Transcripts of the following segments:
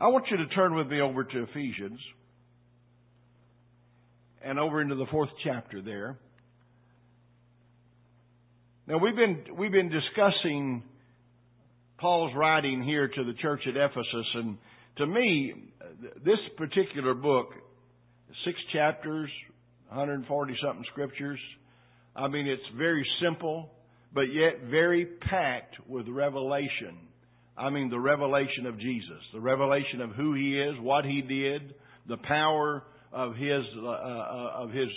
I want you to turn with me over to Ephesians and over into the fourth chapter there. Now we've been we've been discussing Paul's writing here to the church at Ephesus, and to me, this particular book, six chapters, 140 something scriptures. I mean, it's very simple, but yet very packed with revelation. I mean, the revelation of Jesus, the revelation of who He is, what He did, the power of His uh, uh, of His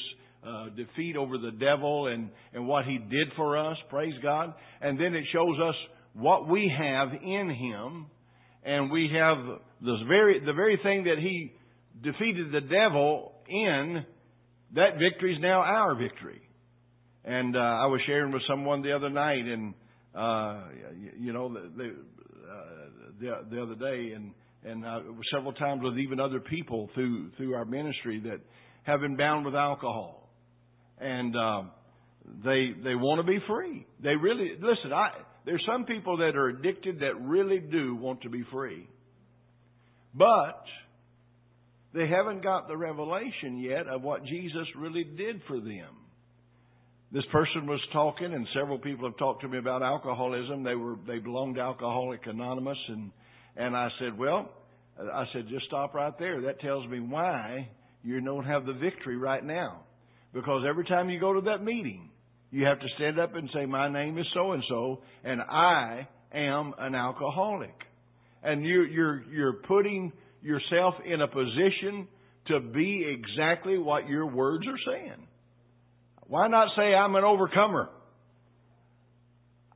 uh, defeat over the devil, and and what He did for us. Praise God! And then it shows us what we have in Him, and we have the very the very thing that He defeated the devil in. That victory is now our victory. And uh, I was sharing with someone the other night, and uh, you know, the, uh, the, the other day, and and uh, several times with even other people through through our ministry that have been bound with alcohol, and uh, they they want to be free. They really listen. I there's some people that are addicted that really do want to be free, but they haven't got the revelation yet of what Jesus really did for them. This person was talking, and several people have talked to me about alcoholism. They were they belonged to Alcoholic Anonymous, and and I said, well, I said just stop right there. That tells me why you don't have the victory right now, because every time you go to that meeting, you have to stand up and say, my name is so and so, and I am an alcoholic, and you you're you're putting yourself in a position to be exactly what your words are saying. Why not say, I'm an overcomer?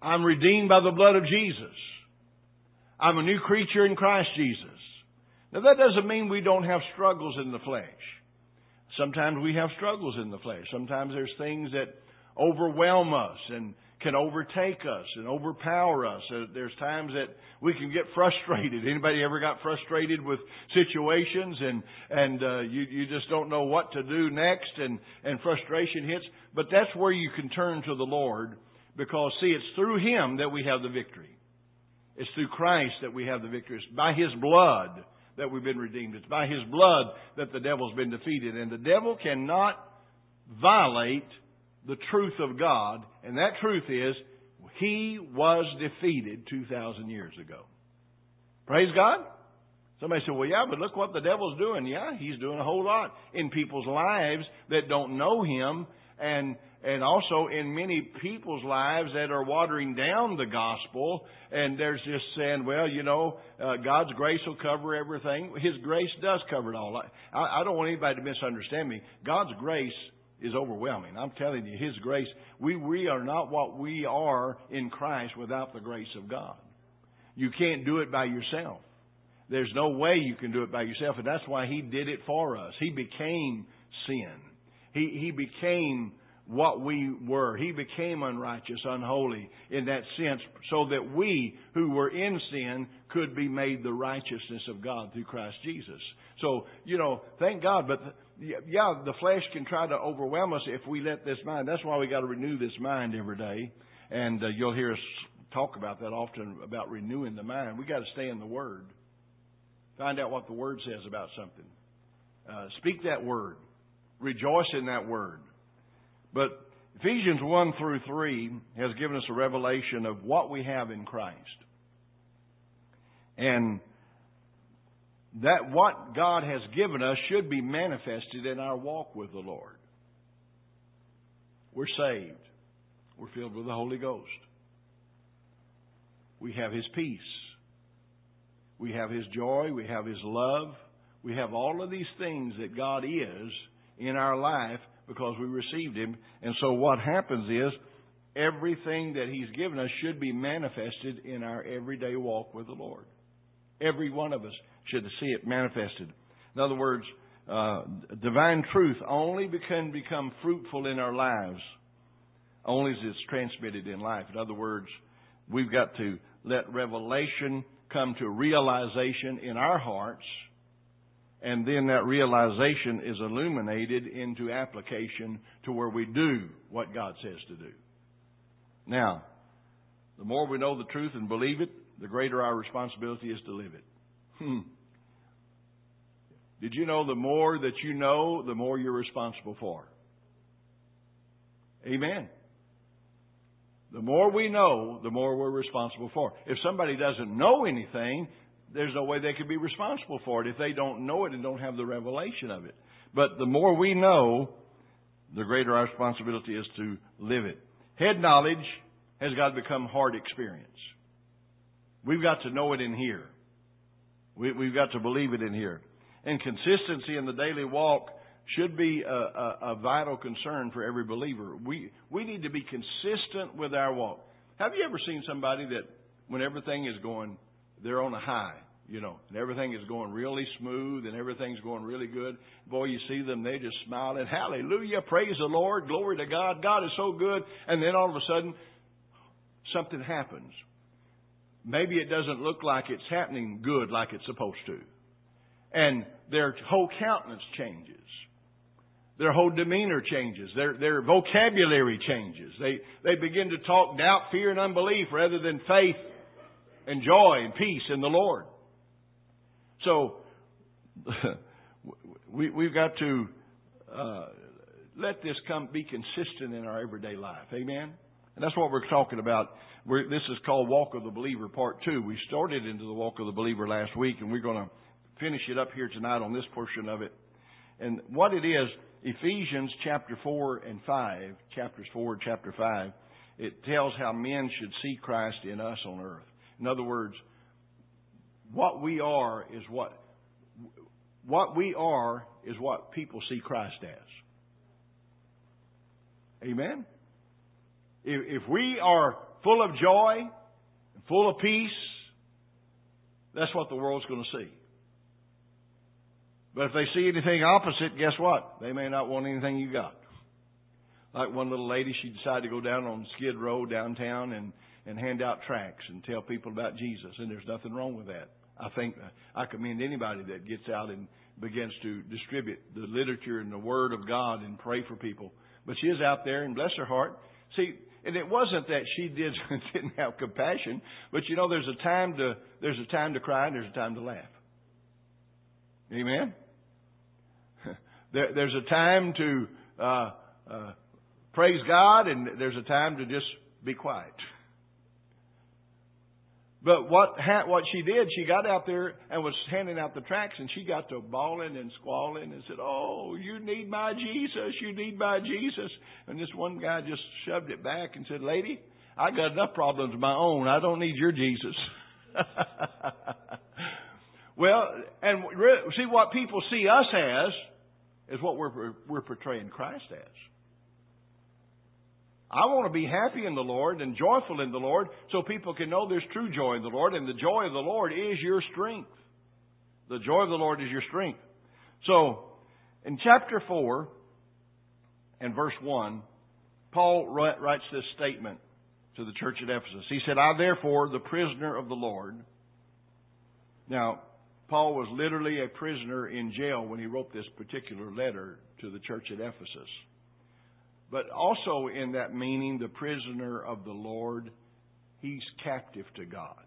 I'm redeemed by the blood of Jesus. I'm a new creature in Christ Jesus. Now that doesn't mean we don't have struggles in the flesh. Sometimes we have struggles in the flesh. Sometimes there's things that overwhelm us and can overtake us and overpower us. Uh, there's times that we can get frustrated. Anybody ever got frustrated with situations and and uh, you you just don't know what to do next and and frustration hits? But that's where you can turn to the Lord because see, it's through Him that we have the victory. It's through Christ that we have the victory. It's by His blood that we've been redeemed. It's by His blood that the devil's been defeated, and the devil cannot violate the truth of God, and that truth is He was defeated 2,000 years ago. Praise God. Somebody said, well, yeah, but look what the devil's doing. Yeah, he's doing a whole lot in people's lives that don't know him and and also in many people's lives that are watering down the gospel and there's just saying, well, you know, uh, God's grace will cover everything. His grace does cover it all. I, I don't want anybody to misunderstand me. God's grace is overwhelming. I'm telling you, His grace, we, we are not what we are in Christ without the grace of God. You can't do it by yourself. There's no way you can do it by yourself, and that's why He did it for us. He became sin. He, he became what we were. He became unrighteous, unholy in that sense, so that we who were in sin could be made the righteousness of God through Christ Jesus. So, you know, thank God, but yeah, the flesh can try to overwhelm us if we let this mind. That's why we got to renew this mind every day. And uh, you'll hear us talk about that often about renewing the mind. We got to stay in the Word. Find out what the Word says about something. Uh, speak that Word. Rejoice in that Word. But Ephesians 1 through 3 has given us a revelation of what we have in Christ. And that what God has given us should be manifested in our walk with the Lord. We're saved. We're filled with the Holy Ghost. We have His peace. We have His joy. We have His love. We have all of these things that God is in our life because we received Him. And so what happens is everything that He's given us should be manifested in our everyday walk with the Lord. Every one of us should see it manifested. In other words, uh, divine truth only can become fruitful in our lives only as it's transmitted in life. In other words, we've got to let revelation come to realization in our hearts, and then that realization is illuminated into application to where we do what God says to do. Now, the more we know the truth and believe it, the greater our responsibility is to live it. Did you know the more that you know, the more you're responsible for? Amen. The more we know, the more we're responsible for. If somebody doesn't know anything, there's no way they can be responsible for it if they don't know it and don't have the revelation of it. But the more we know, the greater our responsibility is to live it. Head knowledge has got to become hard experience. We've got to know it in here. We, have got to believe it in here. And consistency in the daily walk should be a, a, a vital concern for every believer. We, we need to be consistent with our walk. Have you ever seen somebody that when everything is going, they're on a high, you know, and everything is going really smooth and everything's going really good. Boy, you see them, they just smiling, hallelujah, praise the Lord, glory to God, God is so good. And then all of a sudden, something happens. Maybe it doesn't look like it's happening good like it's supposed to. And their whole countenance changes. Their whole demeanor changes. Their, their vocabulary changes. They, they begin to talk doubt, fear, and unbelief rather than faith and joy and peace in the Lord. So, we, we've got to uh, let this come be consistent in our everyday life. Amen? And that's what we're talking about. We're, this is called Walk of the Believer Part 2. We started into the Walk of the Believer last week, and we're going to finish it up here tonight on this portion of it. And what it is, Ephesians chapter 4 and 5, chapters 4 and chapter 5, it tells how men should see Christ in us on earth. In other words, what we are is what what we are is what people see Christ as. Amen. If, if we are full of joy, and full of peace, that's what the world's going to see. But if they see anything opposite, guess what? They may not want anything you got. Like one little lady, she decided to go down on Skid Row downtown and, and hand out tracts and tell people about Jesus. And there's nothing wrong with that. I think I commend anybody that gets out and begins to distribute the literature and the Word of God and pray for people. But she is out there, and bless her heart. See, and it wasn't that she did didn't have compassion, but you know, there's a time to there's a time to cry and there's a time to laugh. Amen. There, there's a time to uh, uh, praise God, and there's a time to just be quiet. But what ha- what she did, she got out there and was handing out the tracts, and she got to bawling and squalling and said, "Oh, you need my Jesus! You need my Jesus!" And this one guy just shoved it back and said, "Lady, I got enough problems of my own. I don't need your Jesus." well, and see what people see us as is what we're we're portraying Christ as. I want to be happy in the Lord and joyful in the Lord so people can know there's true joy in the Lord, and the joy of the Lord is your strength. The joy of the Lord is your strength. So, in chapter 4 and verse 1, Paul writes this statement to the church at Ephesus. He said, I therefore, the prisoner of the Lord. Now, Paul was literally a prisoner in jail when he wrote this particular letter to the church at Ephesus. But also in that meaning, the prisoner of the Lord, he's captive to God.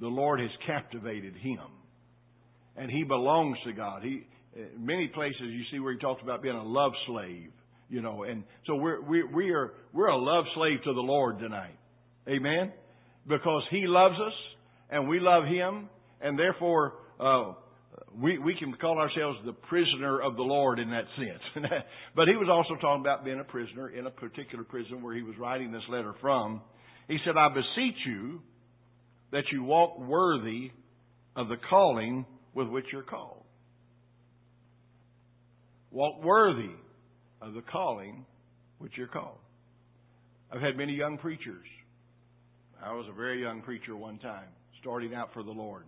The Lord has captivated him. And he belongs to God. He, many places you see where he talks about being a love slave, you know, and so we're, we, we are, we're a love slave to the Lord tonight. Amen? Because he loves us and we love him and therefore, uh, we, we can call ourselves the prisoner of the Lord in that sense. but he was also talking about being a prisoner in a particular prison where he was writing this letter from. He said, I beseech you that you walk worthy of the calling with which you're called. Walk worthy of the calling which you're called. I've had many young preachers. I was a very young preacher one time, starting out for the Lord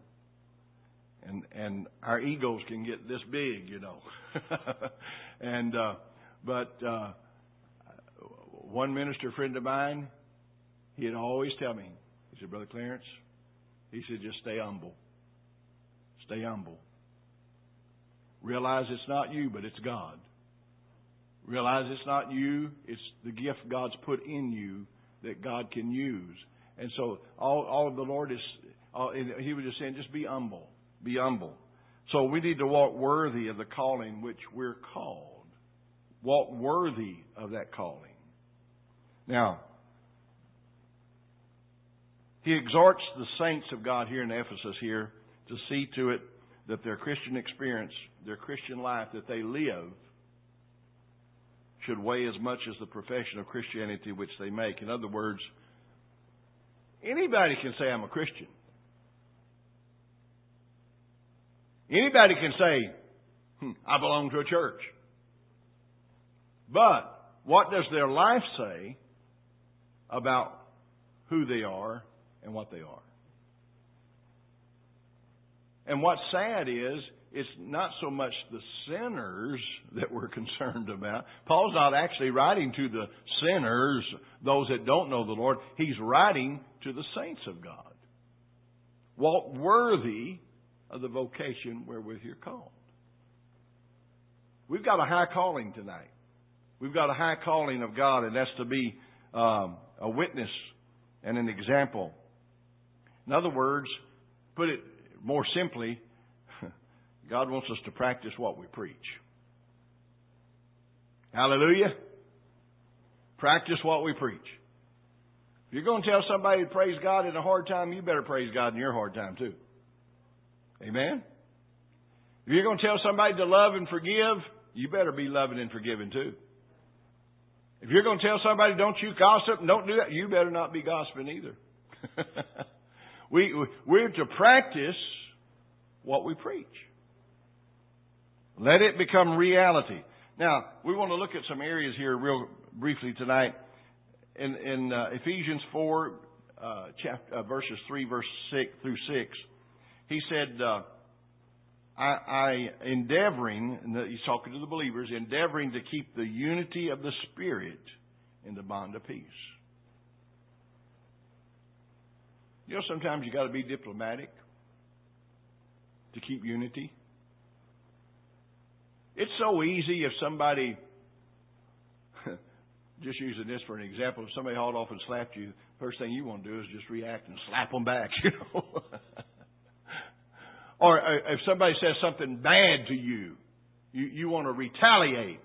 and and our egos can get this big, you know. and uh, but uh, one minister friend of mine, he'd always tell me, he said, Brother Clarence, he said, just stay humble, stay humble. Realize it's not you, but it's God. Realize it's not you, it's the gift God's put in you that God can use. And so all, all of the Lord is, all, he was just saying, just be humble. Be humble. So we need to walk worthy of the calling which we're called. Walk worthy of that calling. Now, he exhorts the saints of God here in Ephesus here to see to it that their Christian experience, their Christian life that they live should weigh as much as the profession of Christianity which they make. In other words, anybody can say I'm a Christian. Anybody can say, hmm, I belong to a church. But what does their life say about who they are and what they are? And what's sad is, it's not so much the sinners that we're concerned about. Paul's not actually writing to the sinners, those that don't know the Lord. He's writing to the saints of God. Walk worthy of the vocation wherewith you're called. We've got a high calling tonight. We've got a high calling of God, and that's to be um, a witness and an example. In other words, put it more simply, God wants us to practice what we preach. Hallelujah. Practice what we preach. If you're going to tell somebody to praise God in a hard time, you better praise God in your hard time too. Amen? If you're going to tell somebody to love and forgive, you better be loving and forgiving too. If you're going to tell somebody, don't you gossip and don't do that, you better not be gossiping either. we, we're to practice what we preach. Let it become reality. Now, we want to look at some areas here real briefly tonight. In, in uh, Ephesians 4, uh, chapter, uh, verses 3 verse 6 through 6, he said, uh, I, I endeavoring, and he's talking to the believers, endeavoring to keep the unity of the Spirit in the bond of peace. You know, sometimes you got to be diplomatic to keep unity. It's so easy if somebody, just using this for an example, if somebody hauled off and slapped you, first thing you want to do is just react and slap them back, you know. Or uh, if somebody says something bad to you, you, you want to retaliate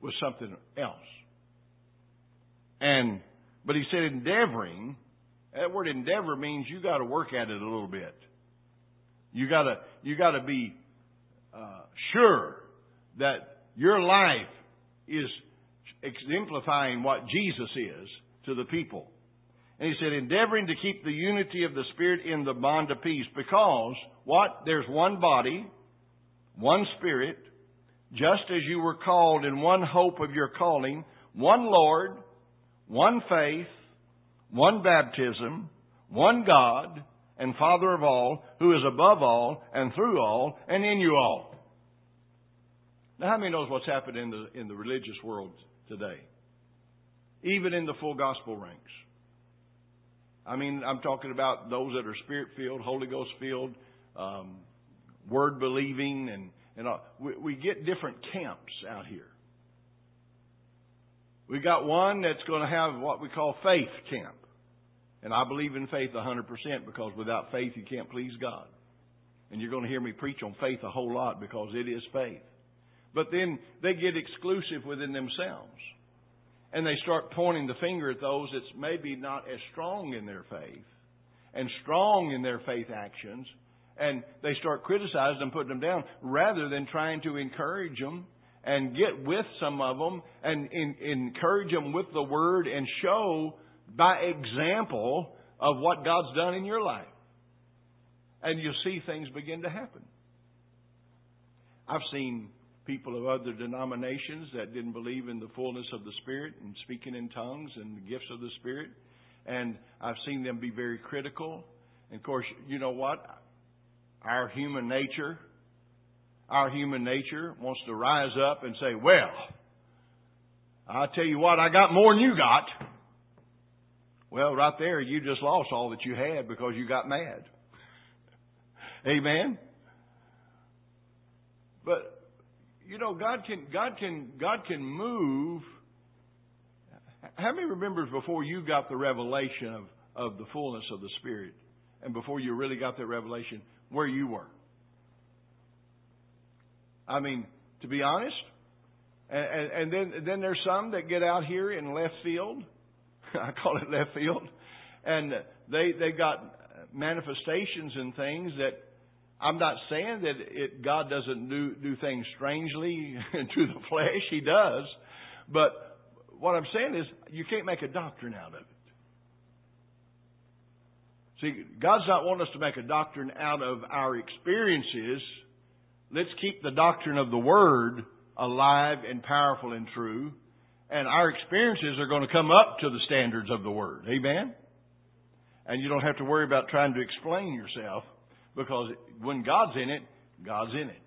with something else. And, but he said endeavoring, that word endeavor means you got to work at it a little bit. You gotta, you gotta be, uh, sure that your life is exemplifying what Jesus is to the people. And he said, endeavoring to keep the unity of the Spirit in the bond of peace because what? There's one body, one Spirit, just as you were called in one hope of your calling, one Lord, one faith, one baptism, one God, and Father of all, who is above all, and through all, and in you all. Now, how many knows what's happened in the, in the religious world today? Even in the full gospel ranks. I mean, I'm talking about those that are spirit filled, Holy Ghost filled, um, word believing, and, and all. We, we get different camps out here. We got one that's going to have what we call faith camp. And I believe in faith 100% because without faith you can't please God. And you're going to hear me preach on faith a whole lot because it is faith. But then they get exclusive within themselves. And they start pointing the finger at those that's maybe not as strong in their faith and strong in their faith actions. And they start criticizing them, putting them down, rather than trying to encourage them and get with some of them and in, encourage them with the word and show by example of what God's done in your life. And you'll see things begin to happen. I've seen people of other denominations that didn't believe in the fullness of the Spirit and speaking in tongues and the gifts of the Spirit. And I've seen them be very critical. And of course, you know what? Our human nature, our human nature wants to rise up and say, well, I'll tell you what, I got more than you got. Well, right there, you just lost all that you had because you got mad. Amen. But you know, God can God can God can move. How many remembers before you got the revelation of, of the fullness of the Spirit, and before you really got that revelation, where you were? I mean, to be honest. And, and, and then then there's some that get out here in left field. I call it left field, and they they got manifestations and things that I'm not saying that it, God doesn't do do things strangely to the flesh. He does, but what I'm saying is you can't make a doctrine out of it. See, God's not wanting us to make a doctrine out of our experiences. Let's keep the doctrine of the Word alive and powerful and true. And our experiences are going to come up to the standards of the Word. Amen? And you don't have to worry about trying to explain yourself because when God's in it, God's in it.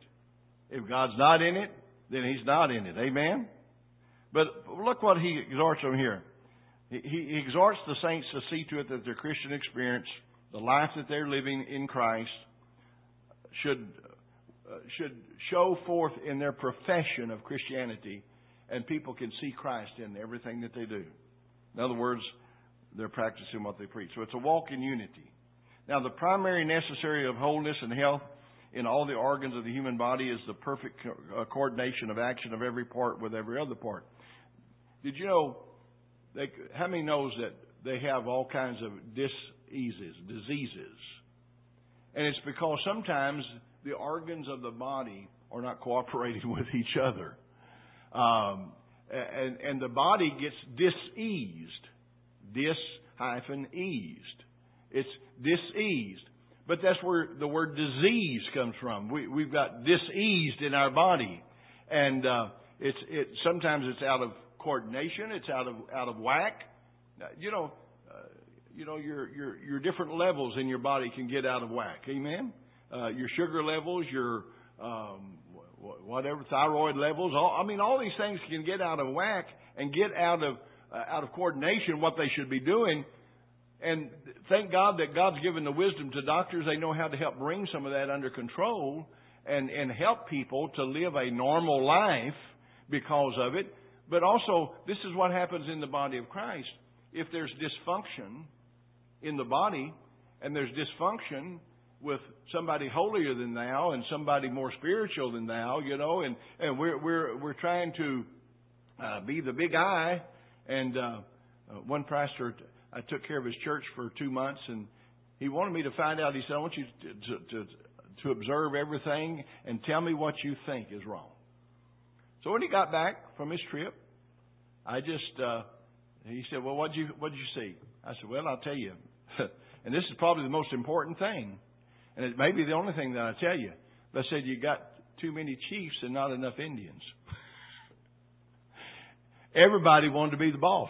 If God's not in it, then He's not in it. Amen? But look what He exhorts them here. He exhorts the saints to see to it that their Christian experience, the life that they're living in Christ, should uh, should show forth in their profession of Christianity, and people can see Christ in everything that they do. In other words, they're practicing what they preach. So it's a walk in unity. Now, the primary necessary of wholeness and health in all the organs of the human body is the perfect co- uh, coordination of action of every part with every other part. Did you know? They, how many knows that they have all kinds of diseases, diseases, and it's because sometimes the organs of the body are not cooperating with each other. Um, and, and the body gets diseased. Dis hyphen eased. It's diseased. But that's where the word disease comes from. We, we've got diseased in our body. And, uh, it's, it, sometimes it's out of coordination. It's out of, out of whack. You know, uh, you know, your, your, your different levels in your body can get out of whack. Amen? uh, your sugar levels, your um, whatever thyroid levels. All, I mean, all these things can get out of whack and get out of uh, out of coordination what they should be doing. And thank God that God's given the wisdom to doctors. They know how to help bring some of that under control and and help people to live a normal life because of it. But also, this is what happens in the body of Christ. If there's dysfunction in the body, and there's dysfunction with somebody holier than thou and somebody more spiritual than thou, you know, and, and we're, we're, we're trying to uh, be the big I. And uh, uh, one pastor, I took care of his church for two months, and he wanted me to find out. He said, I want you to, to, to, observe everything and tell me what you think is wrong. So when he got back from his trip, I just, uh, he said, well, what did you, what did you see? I said, well, I'll tell you. and this is probably the most important thing. And it may be the only thing that I tell you. But I said, you got too many chiefs and not enough Indians. Everybody wanted to be the boss.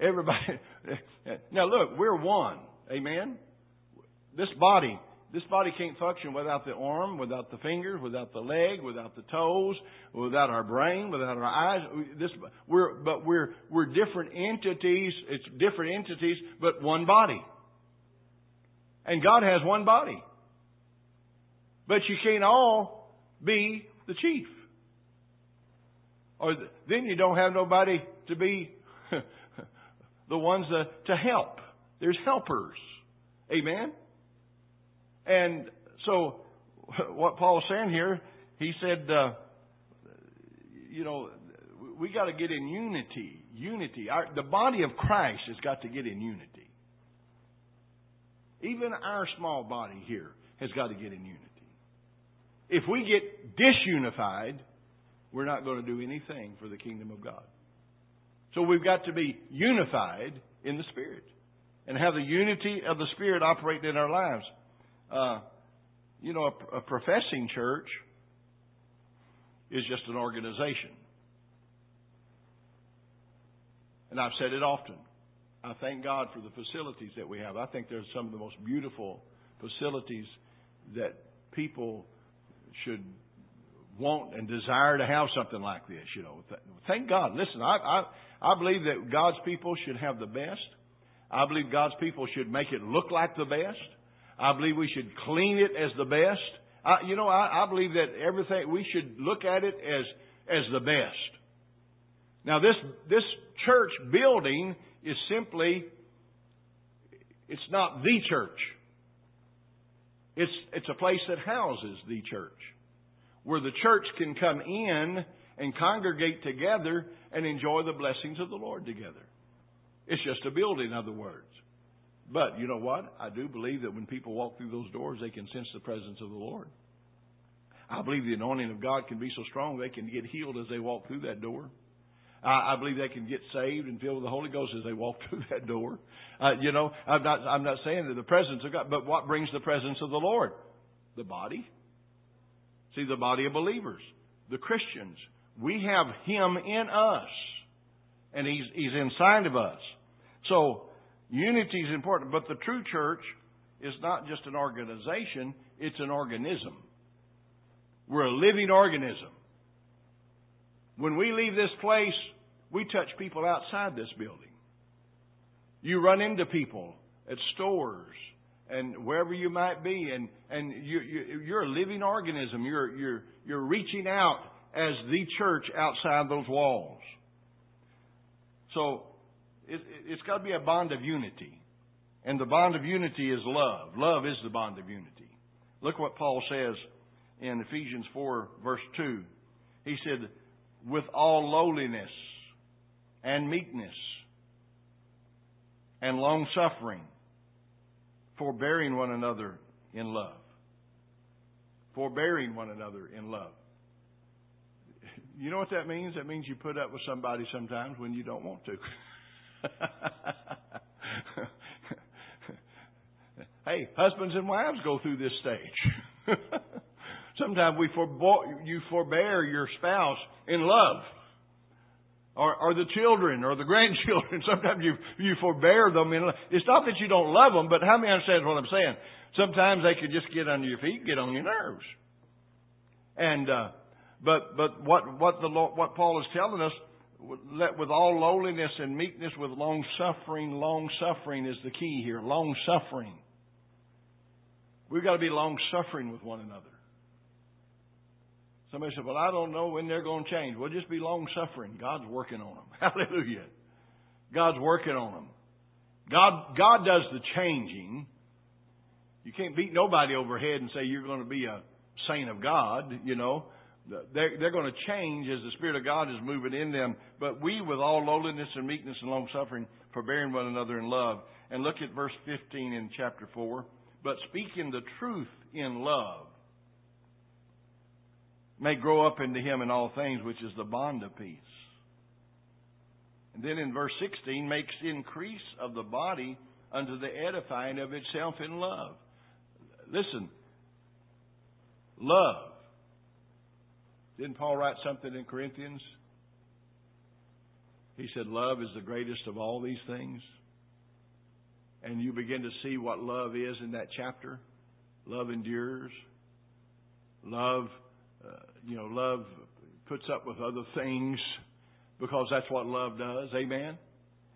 Everybody. Now look, we're one. Amen? This body, this body can't function without the arm, without the fingers, without the leg, without the toes, without our brain, without our eyes. This, we're, but we're, we're different entities. It's different entities, but one body. And God has one body. But you can't all be the chief. Or then you don't have nobody to be the ones to, to help. There's helpers. Amen? And so, what Paul's saying here, he said, uh, you know, we got to get in unity. Unity. Our, the body of Christ has got to get in unity. Even our small body here has got to get in unity. If we get disunified, we're not going to do anything for the kingdom of God. So we've got to be unified in the Spirit and have the unity of the Spirit operate in our lives. Uh, you know, a, a professing church is just an organization. And I've said it often. I thank God for the facilities that we have. I think they're some of the most beautiful facilities that people should want and desire to have something like this. You know, thank God. Listen, I I, I believe that God's people should have the best. I believe God's people should make it look like the best. I believe we should clean it as the best. I, you know, I, I believe that everything we should look at it as as the best. Now, this this church building is simply, it's not the church. It's, it's a place that houses the church. where the church can come in and congregate together and enjoy the blessings of the Lord together. It's just a building, in other words. But you know what? I do believe that when people walk through those doors, they can sense the presence of the Lord. I believe the anointing of God can be so strong they can get healed as they walk through that door. I, believe they can get saved and filled with the Holy Ghost as they walk through that door. Uh, you know, I'm not, I'm not saying that the presence of God, but what brings the presence of the Lord? The body. See, the body of believers, the Christians. We have Him in us, and He's, He's inside of us. So, unity is important, but the true church is not just an organization, it's an organism. We're a living organism. When we leave this place, we touch people outside this building. You run into people at stores and wherever you might be, and and you, you you're a living organism. You're you're you're reaching out as the church outside those walls. So it, it's got to be a bond of unity, and the bond of unity is love. Love is the bond of unity. Look what Paul says in Ephesians four verse two. He said, "With all lowliness." and meekness and long suffering, forbearing one another in love. Forbearing one another in love. You know what that means? That means you put up with somebody sometimes when you don't want to. hey, husbands and wives go through this stage. sometimes we forbo- you forbear your spouse in love or, or the children or the grandchildren. Sometimes you you forbear them. In, it's not that you don't love them, but how many understand what I'm saying? Sometimes they could just get under your feet, get on your nerves. And uh, but but what what the what Paul is telling us, let with all lowliness and meekness, with long suffering. Long suffering is the key here. Long suffering. We've got to be long suffering with one another. Somebody said, Well, I don't know when they're going to change. Well, just be long suffering. God's working on them. Hallelujah. God's working on them. God, God does the changing. You can't beat nobody over head and say you're going to be a saint of God, you know. They're, they're going to change as the Spirit of God is moving in them. But we, with all lowliness and meekness and long suffering, forbearing one another in love. And look at verse 15 in chapter 4. But speaking the truth in love may grow up into him in all things, which is the bond of peace. And then in verse 16, makes increase of the body unto the edifying of itself in love. Listen, love. Didn't Paul write something in Corinthians? He said, Love is the greatest of all these things. And you begin to see what love is in that chapter. Love endures. Love uh, you know, love puts up with other things because that's what love does. Amen.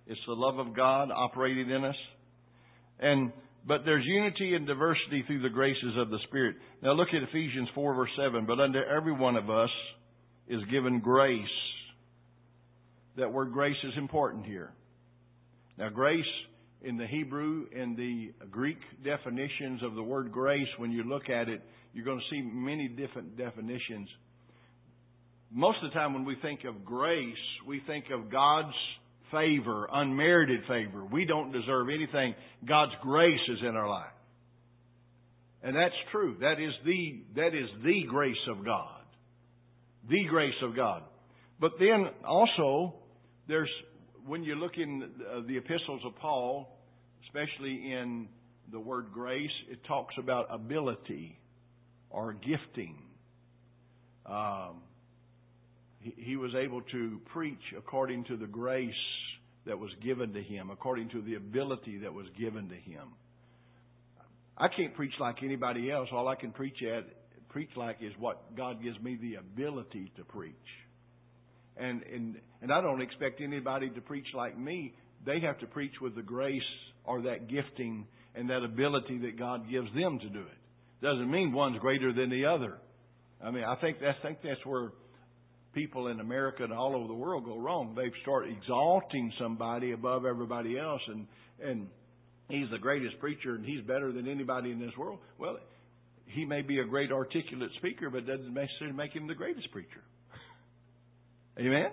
It's the love of God operating in us. And but there's unity and diversity through the graces of the Spirit. Now look at Ephesians 4 verse 7. But unto every one of us is given grace. That word grace is important here. Now grace in the Hebrew, and the Greek definitions of the word grace, when you look at it, you're going to see many different definitions. Most of the time when we think of grace, we think of God's favor, unmerited favor. We don't deserve anything. God's grace is in our life. And that's true. That is the, that is the grace of God. The grace of God. But then also, there's, when you look in uh, the epistles of Paul, especially in the word grace, it talks about ability or gifting. Um, he, was able to preach according to the grace that was given to him, according to the ability that was given to him. I can't preach like anybody else. All I can preach at preach like is what God gives me the ability to preach. And and and I don't expect anybody to preach like me. They have to preach with the grace or that gifting and that ability that God gives them to do it. Doesn't mean one's greater than the other. I mean, I think that's, I think that's where people in America and all over the world go wrong. They start exalting somebody above everybody else, and and he's the greatest preacher, and he's better than anybody in this world. Well, he may be a great articulate speaker, but doesn't necessarily make him the greatest preacher. Amen?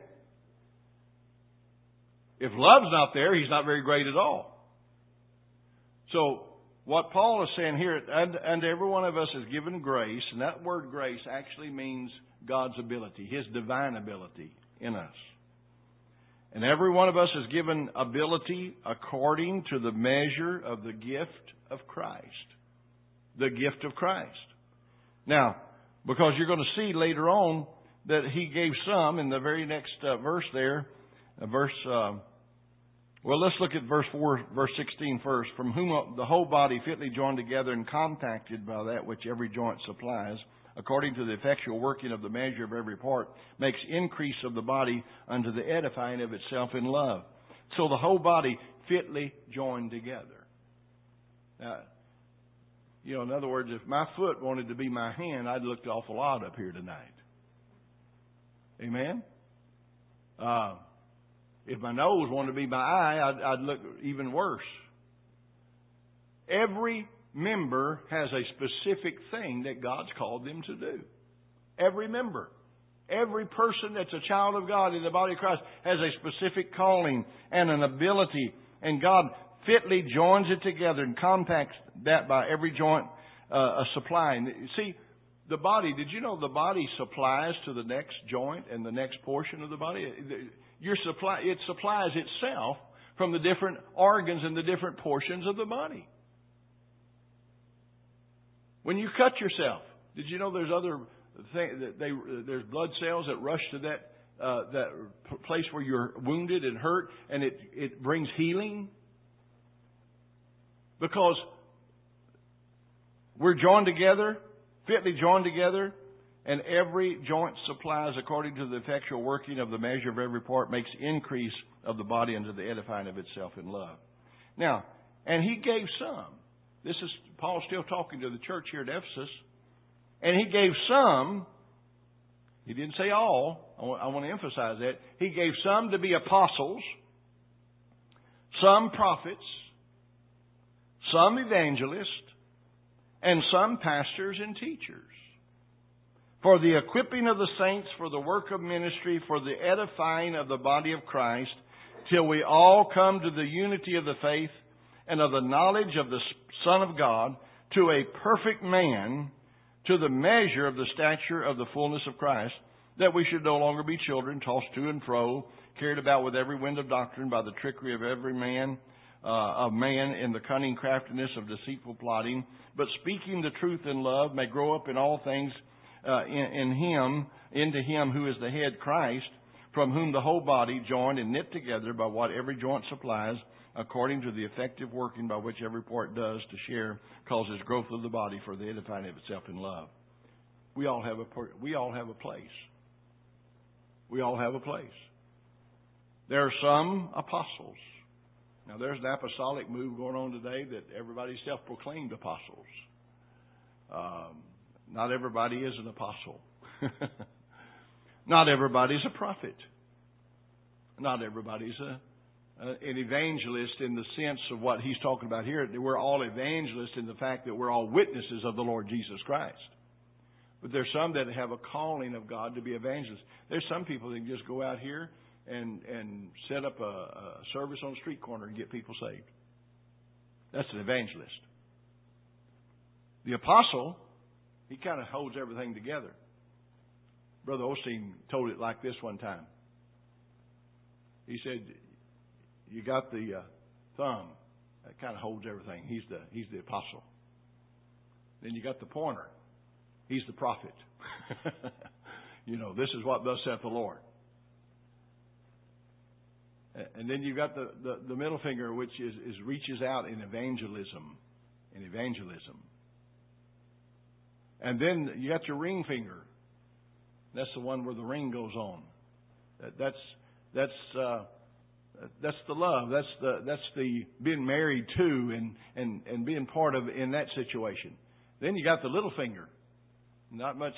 If love's not there, he's not very great at all. So, what Paul is saying here, and, and every one of us is given grace, and that word grace actually means God's ability, His divine ability in us. And every one of us is given ability according to the measure of the gift of Christ. The gift of Christ. Now, because you're going to see later on that He gave some in the very next uh, verse there, uh, verse. Uh, well, let's look at verse 4, verse 16 first. From whom the whole body fitly joined together and compacted by that which every joint supplies, according to the effectual working of the measure of every part, makes increase of the body unto the edifying of itself in love. So the whole body fitly joined together. Now, you know, in other words, if my foot wanted to be my hand, I'd look an awful odd up here tonight. Amen? Uh, if my nose wanted to be my eye, I'd, I'd look even worse. Every member has a specific thing that God's called them to do. Every member. Every person that's a child of God in the body of Christ has a specific calling and an ability, and God fitly joins it together and compacts that by every joint uh, a supplying. See, the body, did you know the body supplies to the next joint and the next portion of the body? Your supply, it supplies itself from the different organs and the different portions of the body. When you cut yourself, did you know there's other thing that they there's blood cells that rush to that uh, that place where you're wounded and hurt, and it it brings healing because we're joined together, fitly joined together and every joint supplies according to the effectual working of the measure of every part makes increase of the body unto the edifying of itself in love. Now, and he gave some. This is Paul still talking to the church here at Ephesus. And he gave some, he didn't say all, I want, to emphasize that. He gave some to be apostles, some prophets, some evangelists, and some pastors and teachers for the equipping of the saints, for the work of ministry, for the edifying of the body of Christ, till we all come to the unity of the faith and of the knowledge of the Son of God, to a perfect man, to the measure of the stature of the fullness of Christ, that we should no longer be children, tossed to and fro, carried about with every wind of doctrine by the trickery of every man, uh, of man in the cunning craftiness of deceitful plotting, but speaking the truth in love may grow up in all things uh, in, in him, into him who is the head, Christ, from whom the whole body, joined and knit together by what every joint supplies, according to the effective working by which every part does to share, causes growth of the body for the edifying of itself in love. We all have a we all have a place. We all have a place. There are some apostles. Now there's an apostolic move going on today that everybody's self-proclaimed apostles. Um, not everybody is an apostle. Not everybody's a prophet. Not everybody's a, a, an evangelist in the sense of what he's talking about here. We're all evangelists in the fact that we're all witnesses of the Lord Jesus Christ. But there's some that have a calling of God to be evangelists. There's some people that just go out here and and set up a, a service on a street corner and get people saved. That's an evangelist. The apostle he kind of holds everything together. Brother Osteen told it like this one time. He said, "You got the uh, thumb that kind of holds everything. He's the he's the apostle. Then you got the pointer. He's the prophet. you know, this is what thus saith the Lord. And then you've got the, the, the middle finger, which is, is reaches out in evangelism. In evangelism. And then you got your ring finger. That's the one where the ring goes on. That's that's uh, that's the love. That's the that's the being married to and and and being part of in that situation. Then you got the little finger. Not much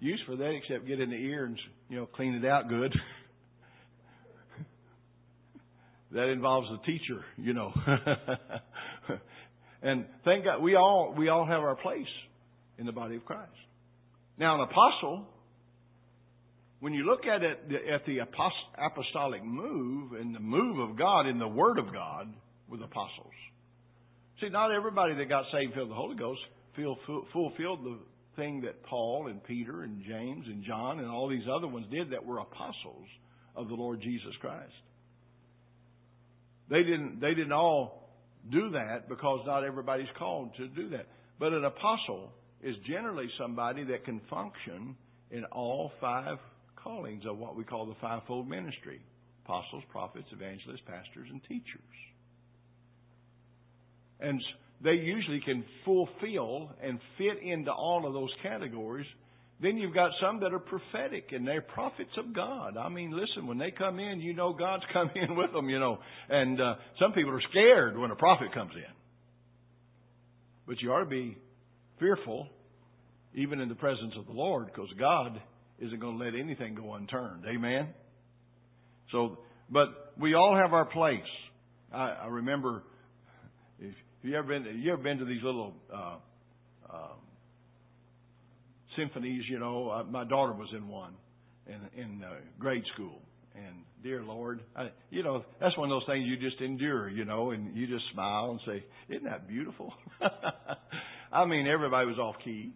use for that except get in the ear and you know clean it out good. that involves the teacher, you know. and thank God we all we all have our place in the body of Christ. Now, an apostle, when you look at it at the apostolic move and the move of God in the Word of God with apostles, see, not everybody that got saved filled the Holy Ghost fulfilled the thing that Paul and Peter and James and John and all these other ones did that were apostles of the Lord Jesus Christ. They didn't, they didn't all do that because not everybody's called to do that. But an apostle is generally somebody that can function in all five callings of what we call the fivefold ministry apostles, prophets, evangelists, pastors, and teachers. And they usually can fulfill and fit into all of those categories. Then you've got some that are prophetic and they're prophets of God. I mean, listen, when they come in, you know God's come in with them, you know. And uh, some people are scared when a prophet comes in. But you ought to be fearful, even in the presence of the Lord, because God isn't going to let anything go unturned. Amen? So, but we all have our place. I, I remember if you ever been? You ever been to these little uh, uh, symphonies? You know, uh, my daughter was in one in in uh, grade school, and dear Lord, I, you know that's one of those things you just endure. You know, and you just smile and say, "Isn't that beautiful?" I mean, everybody was off key.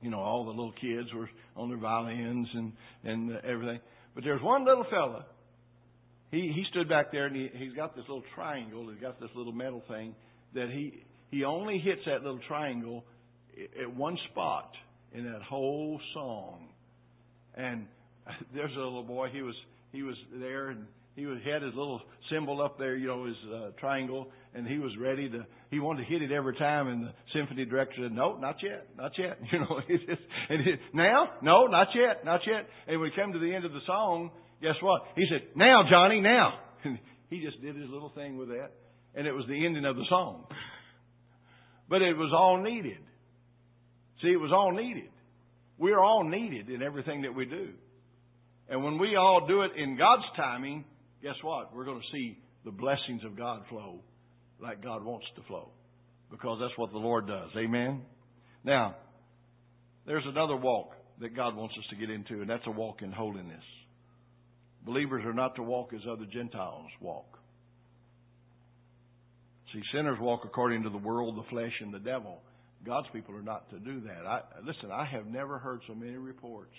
You know, all the little kids were on their violins and and everything. But there's one little fella he he stood back there and he he's got this little triangle. He's got this little metal thing that he he only hits that little triangle at one spot in that whole song. And there's a little boy. He was he was there and he had his little cymbal up there, you know, his uh, triangle, and he was ready to. He wanted to hit it every time, and the symphony director said, "No, not yet, not yet." You know, he just, and he, now, no, not yet, not yet. And we come to the end of the song, guess what? He said, Now, Johnny, now. And he just did his little thing with that. And it was the ending of the song. But it was all needed. See, it was all needed. We're all needed in everything that we do. And when we all do it in God's timing, guess what? We're going to see the blessings of God flow like God wants to flow. Because that's what the Lord does. Amen? Now, there's another walk that God wants us to get into, and that's a walk in holiness. Believers are not to walk as other Gentiles walk. See, sinners walk according to the world, the flesh, and the devil. God's people are not to do that. I, listen, I have never heard so many reports.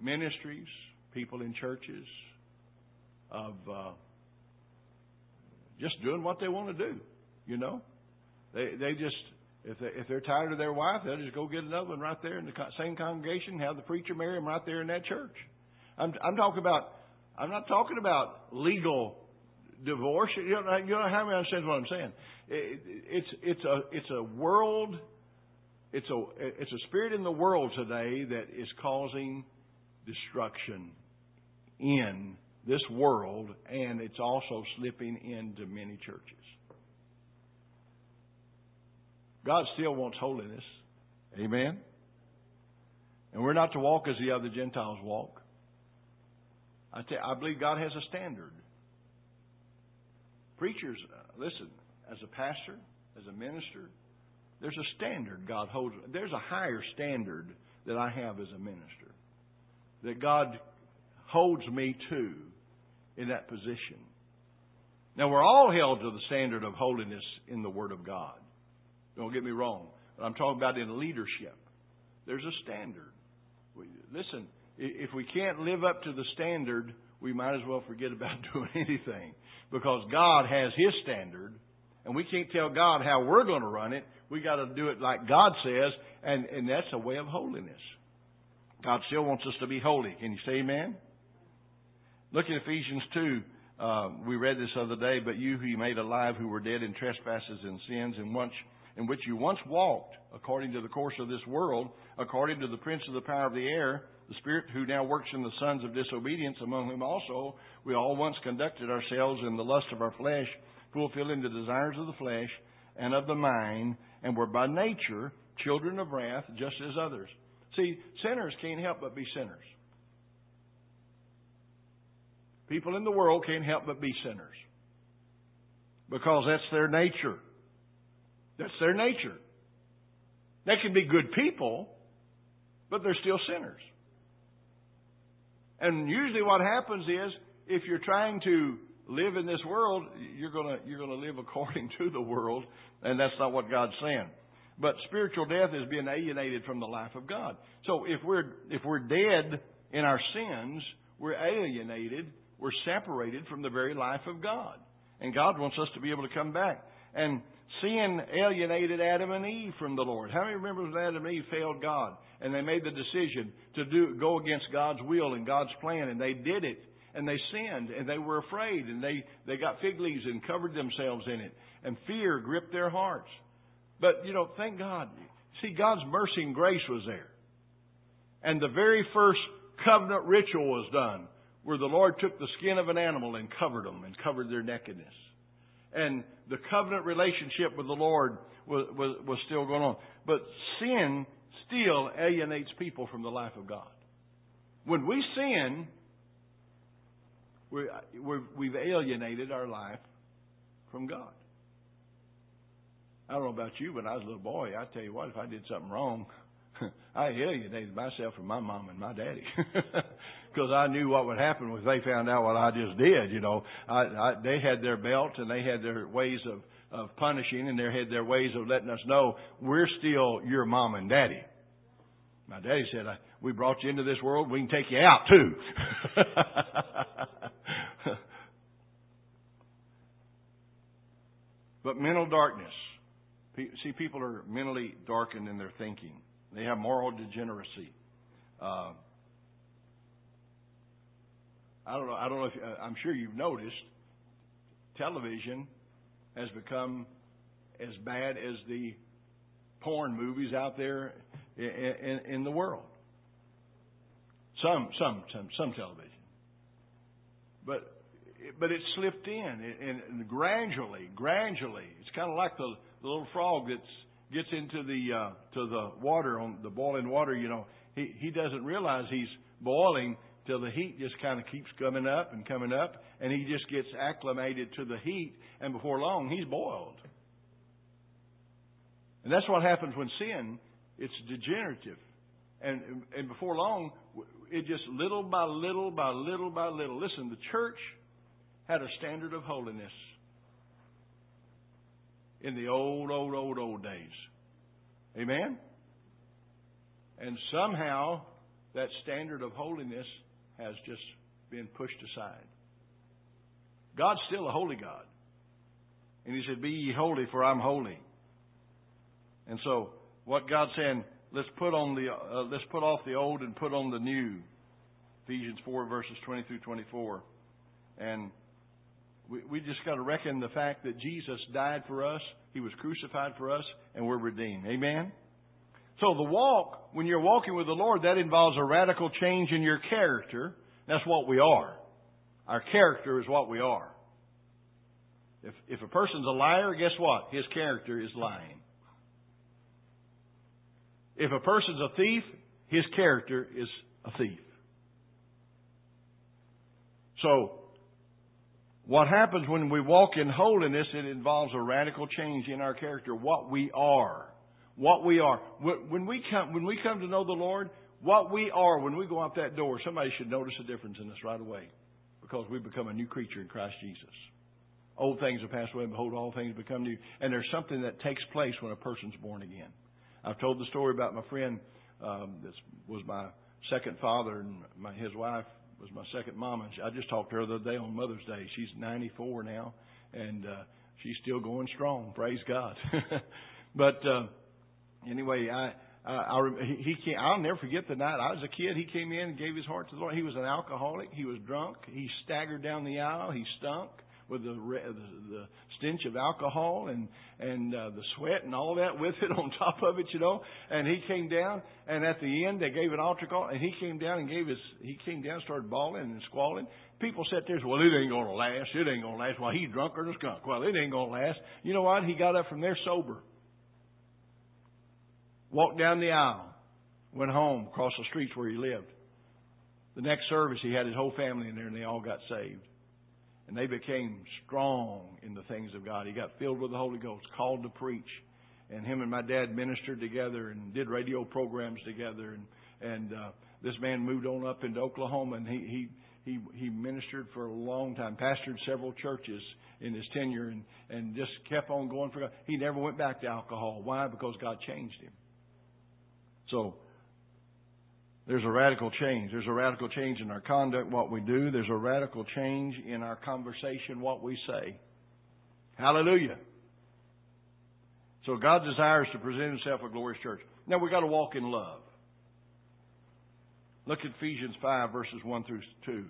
Ministries, people in churches, of uh, just doing what they want to do. You know, they they just if they if they're tired of their wife, they'll just go get another one right there in the same congregation, have the preacher marry them right there in that church. I'm I'm talking about I'm not talking about legal divorce. You know, you know how many understand what I'm saying? It, it's it's a it's a world. It's a it's a spirit in the world today that is causing destruction in this world, and it's also slipping into many churches. God still wants holiness. Amen? And we're not to walk as the other Gentiles walk. I, tell, I believe God has a standard. Preachers, uh, listen, as a pastor, as a minister, there's a standard God holds. There's a higher standard that I have as a minister that God holds me to in that position. Now, we're all held to the standard of holiness in the Word of God. Don't get me wrong. But I'm talking about in leadership. There's a standard. Listen, if we can't live up to the standard, we might as well forget about doing anything. Because God has His standard, and we can't tell God how we're going to run it. We got to do it like God says, and, and that's a way of holiness. God still wants us to be holy. Can you say amen? Look at Ephesians 2. Uh, we read this other day, but you who he made alive who were dead in trespasses and sins in, once, in which you once walked according to the course of this world, according to the prince of the power of the air, the Spirit who now works in the sons of disobedience, among whom also we all once conducted ourselves in the lust of our flesh, fulfilling the desires of the flesh and of the mind, and were by nature children of wrath, just as others. See, sinners can't help but be sinners. People in the world can't help but be sinners. Because that's their nature. That's their nature. They can be good people, but they're still sinners. And usually what happens is, if you're trying to live in this world, you're gonna, you're gonna live according to the world, and that's not what God's saying. But spiritual death is being alienated from the life of God. So if we're, if we're dead in our sins, we're alienated, we're separated from the very life of God. And God wants us to be able to come back. And sin alienated Adam and Eve from the Lord. How many remember when Adam and Eve failed God and they made the decision to do go against God's will and God's plan and they did it and they sinned and they were afraid and they, they got fig leaves and covered themselves in it and fear gripped their hearts. But, you know, thank God. See, God's mercy and grace was there. And the very first covenant ritual was done where the Lord took the skin of an animal and covered them and covered their nakedness. And the covenant relationship with the Lord was, was, was still going on. But sin still alienates people from the life of God. When we sin, we have alienated our life from God. I don't know about you, but I was a little boy. I tell you what, if I did something wrong, I alienated myself from my mom and my daddy because I knew what would happen if they found out what I just did. You know, I, I, they had their belt and they had their ways of of punishing, and they had their ways of letting us know we're still your mom and daddy. My daddy said, "We brought you into this world. We can take you out too." but mental darkness. See, people are mentally darkened in their thinking. They have moral degeneracy. Uh, I don't know. I don't know if uh, I'm sure you've noticed. Television has become as bad as the porn movies out there in, in, in the world. Some, some, some, some television, but but it slipped in, and, gradually, gradually, it's kind of like the, the little frog that's gets into the uh, to the water on the boiling water, you know, he he doesn't realize he's boiling till the heat just kind of keeps coming up and coming up, and he just gets acclimated to the heat, and before long he's boiled. And that's what happens when sin it's degenerative, and and before long it just little by little by little by little. Listen, the church had a standard of holiness in the old, old, old, old days. Amen? And somehow that standard of holiness has just been pushed aside. God's still a holy God. And He said, Be ye holy, for I'm holy. And so, what God's saying, let's put on the, uh, let's put off the old and put on the new. Ephesians 4 verses 20 through 24. And we, we just got to reckon the fact that Jesus died for us, He was crucified for us, and we're redeemed. Amen? So the walk, when you're walking with the Lord, that involves a radical change in your character. That's what we are. Our character is what we are. If, if a person's a liar, guess what? His character is lying. If a person's a thief, his character is a thief. So, what happens when we walk in holiness, it involves a radical change in our character, what we are. What we are. When we come, when we come to know the Lord, what we are when we go out that door, somebody should notice a difference in us right away. Because we become a new creature in Christ Jesus. Old things have passed away, and behold, all things become new. And there's something that takes place when a person's born again. I've told the story about my friend um, that was my second father, and my, his wife was my second mama. I just talked to her the other day on Mother's Day. She's 94 now, and uh, she's still going strong. Praise God. but uh, anyway, I. Uh, I, he came, I'll never forget the night I was a kid. He came in and gave his heart to the Lord. He was an alcoholic. He was drunk. He staggered down the aisle. He stunk with the the, stench of alcohol and and uh, the sweat and all that with it on top of it, you know. And he came down, and at the end they gave an altar call, and he came down and gave his he came down, started bawling and squalling. People sat there and said, "Well, it ain't gonna last. It ain't gonna last. Well, he's drunk or a skunk. Well, it ain't gonna last." You know what? He got up from there sober, walked down the aisle, went home across the streets where he lived. The next service, he had his whole family in there, and they all got saved. And they became strong in the things of God. He got filled with the Holy Ghost, called to preach. and him and my dad ministered together and did radio programs together. And and uh, this man moved on up into Oklahoma, and he he he he ministered for a long time, pastored several churches in his tenure, and and just kept on going for God. He never went back to alcohol. Why? Because God changed him. So there's a radical change. There's a radical change in our conduct, what we do. There's a radical change in our conversation, what we say. Hallelujah. So God desires to present Himself a glorious church. Now we've got to walk in love. Look at Ephesians 5 verses 1 through 2.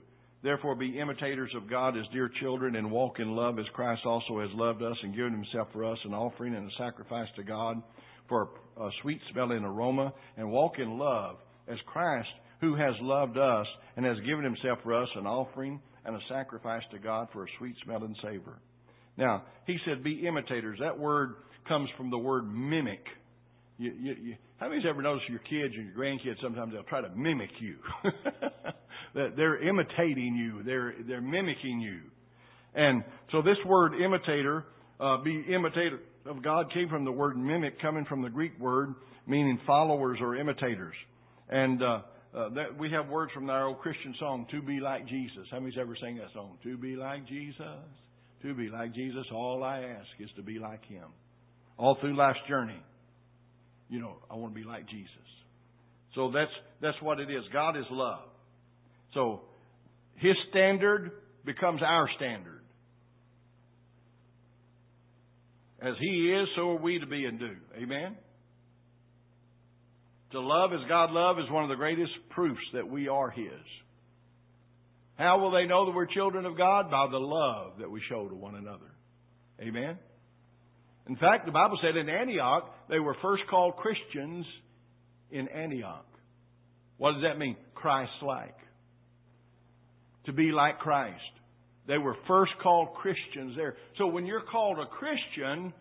Therefore be imitators of God as dear children and walk in love as Christ also has loved us and given Himself for us an offering and a sacrifice to God for a sweet smelling aroma and walk in love as Christ who has loved us and has given Himself for us an offering and a sacrifice to God for a sweet smelling savor. Now, he said, be imitators. That word comes from the word mimic. You, you, you, how many's ever noticed your kids and your grandkids sometimes they'll try to mimic you? they're imitating you. They're they're mimicking you. And so this word imitator, uh, be imitator of God came from the word mimic, coming from the Greek word meaning followers or imitators. And uh, uh, that we have words from our old Christian song, "To be like Jesus." How many's ever sang that song? To be like Jesus, to be like Jesus. All I ask is to be like Him all through life's journey. You know, I want to be like Jesus. So that's that's what it is. God is love. So His standard becomes our standard. As He is, so are we to be and do. Amen. To love as God love is one of the greatest proofs that we are His. How will they know that we're children of God? By the love that we show to one another. Amen. In fact, the Bible said in Antioch, they were first called Christians in Antioch. What does that mean? Christ like. To be like Christ. They were first called Christians there. So when you're called a Christian,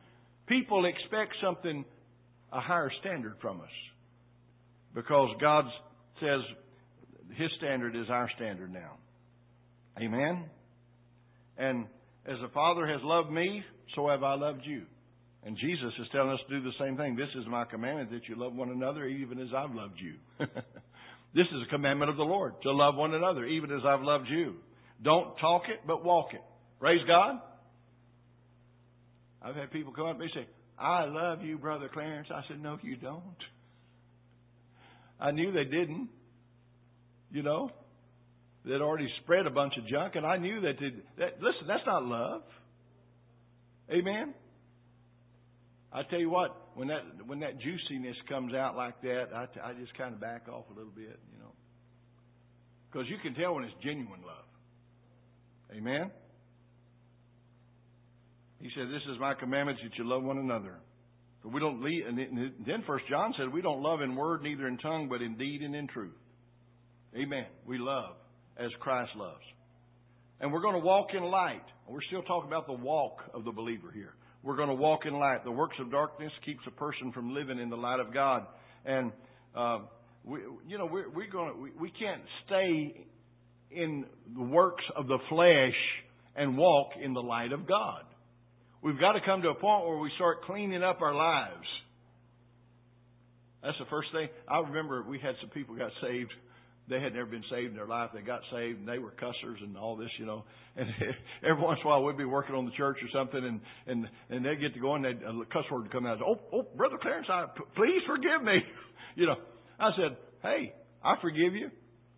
people expect something, a higher standard from us. Because God says His standard is our standard now. Amen? And as the Father has loved me, so have I loved you. And Jesus is telling us to do the same thing. This is my commandment that you love one another even as I've loved you. this is a commandment of the Lord to love one another even as I've loved you. Don't talk it, but walk it. Praise God. I've had people come up and say, I love you, Brother Clarence. I said, No, you don't. I knew they didn't. You know, they'd already spread a bunch of junk, and I knew that. that listen, that's not love. Amen. I tell you what, when that when that juiciness comes out like that, I, I just kind of back off a little bit, you know, because you can tell when it's genuine love. Amen. He said, "This is my commandment that you love one another." But we don't and then First John said, "We don't love in word, neither in tongue, but in deed and in truth." Amen. We love as Christ loves, and we're going to walk in light. We're still talking about the walk of the believer here. We're going to walk in light. The works of darkness keeps a person from living in the light of God. And, uh, we, you know, we're, we're going to, we, we can't stay in the works of the flesh and walk in the light of God. We've got to come to a point where we start cleaning up our lives. That's the first thing. I remember we had some people got saved they had never been saved in their life. They got saved and they were cussers and all this, you know. And every once in a while we'd be working on the church or something and, and, and they'd get to go and they'd, a cuss word would come out. Oh, oh, Brother Clarence, I, please forgive me. You know, I said, hey, I forgive you.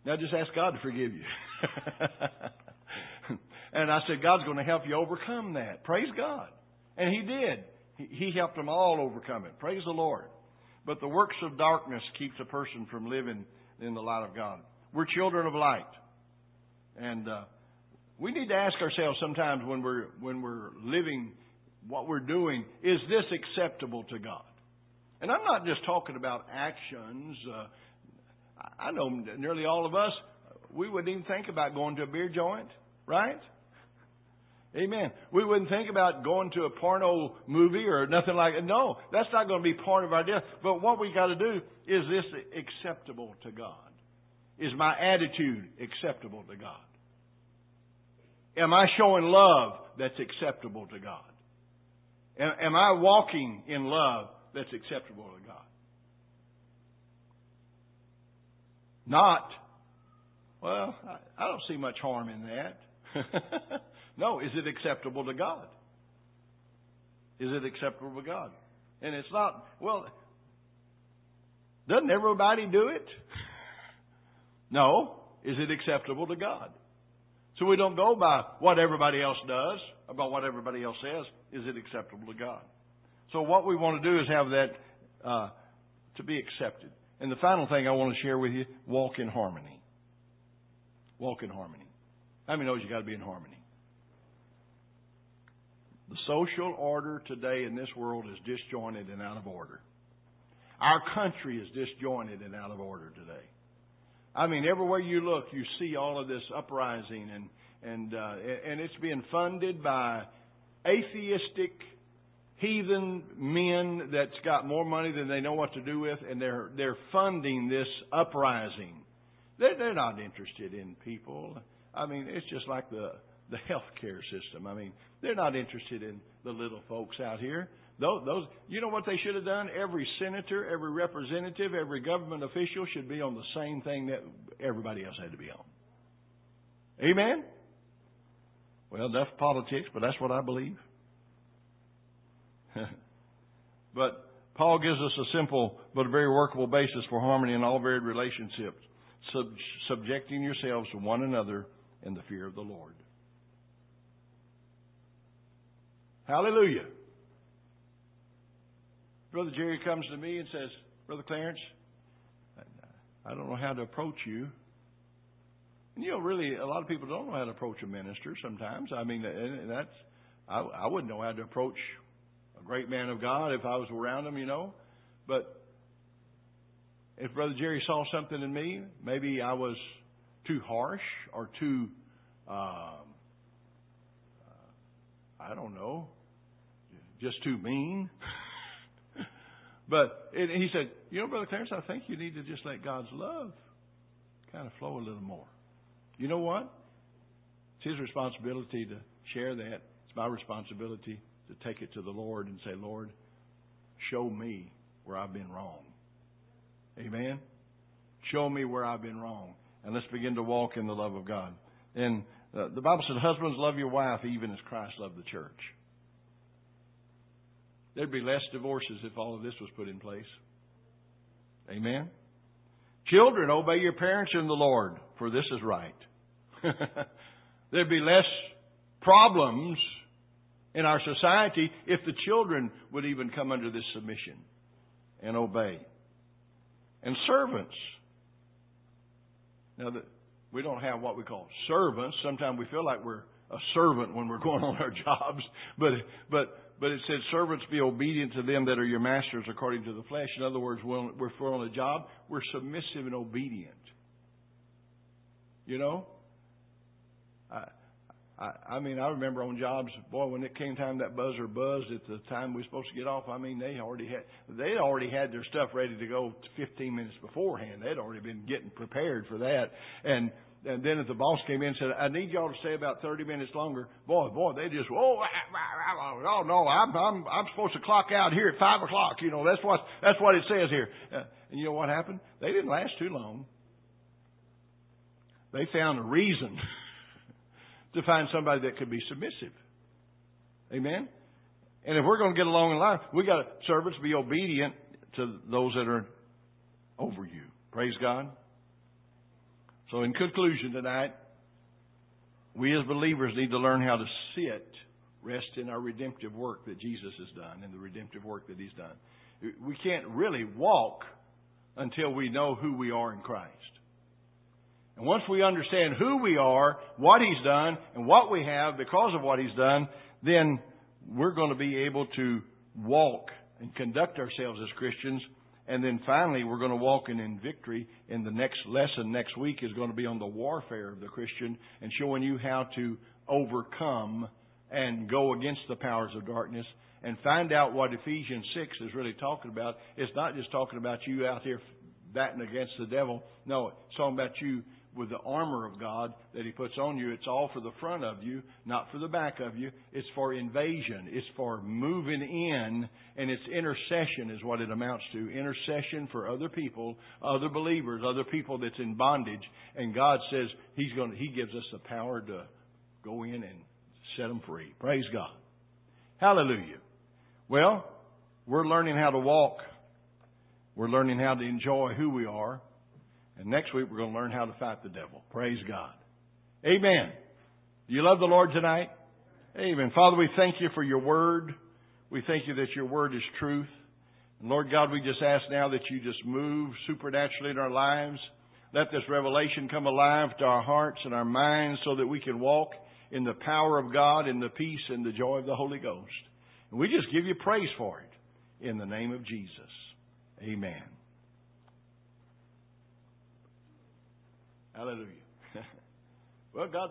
Now just ask God to forgive you. and I said, God's going to help you overcome that. Praise God. And He did. He, he helped them all overcome it. Praise the Lord. But the works of darkness keeps a person from living in the light of God. We're children of light. And uh, we need to ask ourselves sometimes when we're when we're living what we're doing, is this acceptable to God? And I'm not just talking about actions. Uh, I know nearly all of us, we wouldn't even think about going to a beer joint, right? Amen. We wouldn't think about going to a porno movie or nothing like that. No, that's not going to be part of our deal. But what we got to do is this acceptable to God? Is my attitude acceptable to God? Am I showing love that's acceptable to God? Am, am I walking in love that's acceptable to God? Not, well, I don't see much harm in that. no, is it acceptable to God? Is it acceptable to God? And it's not, well, doesn't everybody do it? No. Is it acceptable to God? So we don't go by what everybody else does, about what everybody else says. Is it acceptable to God? So what we want to do is have that uh, to be accepted. And the final thing I want to share with you: walk in harmony. Walk in harmony. How many knows you got to be in harmony? The social order today in this world is disjointed and out of order. Our country is disjointed and out of order today. I mean, everywhere you look, you see all of this uprising, and and uh, and it's being funded by atheistic, heathen men that's got more money than they know what to do with, and they're they're funding this uprising. They're, they're not interested in people. I mean, it's just like the the healthcare system. I mean, they're not interested in the little folks out here. Those, those, you know what they should have done? Every senator, every representative, every government official should be on the same thing that everybody else had to be on. Amen? Well, that's politics, but that's what I believe. but Paul gives us a simple but a very workable basis for harmony in all varied relationships, sub- subjecting yourselves to one another in the fear of the Lord. Hallelujah. Brother Jerry comes to me and says, Brother Clarence, I don't know how to approach you. And you know, really, a lot of people don't know how to approach a minister sometimes. I mean, and that's, I, I wouldn't know how to approach a great man of God if I was around him, you know. But if Brother Jerry saw something in me, maybe I was too harsh or too, um, I don't know, just too mean. But and he said, you know, Brother Clarence, I think you need to just let God's love kind of flow a little more. You know what? It's his responsibility to share that. It's my responsibility to take it to the Lord and say, Lord, show me where I've been wrong. Amen? Show me where I've been wrong. And let's begin to walk in the love of God. And uh, the Bible says, Husbands, love your wife even as Christ loved the church. There'd be less divorces if all of this was put in place. Amen. Children, obey your parents in the Lord, for this is right. There'd be less problems in our society if the children would even come under this submission and obey. And servants. Now, the, we don't have what we call servants. Sometimes we feel like we're a servant when we're going on our jobs, but but but it said, servants be obedient to them that are your masters according to the flesh. In other words, when we're on a job, we're submissive and obedient. You know? I, I, I mean, I remember on jobs, boy, when it came time that buzzer buzzed at the time we were supposed to get off. I mean, they already had they already had their stuff ready to go 15 minutes beforehand. They'd already been getting prepared for that, and and then if the boss came in and said, I need y'all to stay about 30 minutes longer, boy, boy, they just, oh, oh no, I'm, I'm, I'm supposed to clock out here at 5 o'clock. You know, that's what, that's what it says here. Uh, and you know what happened? They didn't last too long. They found a reason to find somebody that could be submissive. Amen? And if we're going to get along in life, we got to servants be obedient to those that are over you. Praise God. So, in conclusion tonight, we as believers need to learn how to sit, rest in our redemptive work that Jesus has done and the redemptive work that He's done. We can't really walk until we know who we are in Christ. And once we understand who we are, what He's done, and what we have because of what He's done, then we're going to be able to walk and conduct ourselves as Christians and then finally, we're going to walk in, in victory. And the next lesson next week is going to be on the warfare of the Christian and showing you how to overcome and go against the powers of darkness and find out what Ephesians 6 is really talking about. It's not just talking about you out here batting against the devil. No, it's talking about you with the armor of God that He puts on you. It's all for the front of you, not for the back of you. It's for invasion. It's for moving in, and it's intercession is what it amounts to. Intercession for other people, other believers, other people that's in bondage. And God says He's going to, He gives us the power to go in and set them free. Praise God. Hallelujah. Well, we're learning how to walk. We're learning how to enjoy who we are. And next week we're going to learn how to fight the devil. Praise God. Amen. Do you love the Lord tonight? Amen. Father, we thank you for your word. We thank you that your word is truth. And Lord God, we just ask now that you just move supernaturally in our lives. Let this revelation come alive to our hearts and our minds so that we can walk in the power of God, in the peace and the joy of the Holy Ghost. And we just give you praise for it in the name of Jesus. Amen. Hallelujah. well, God.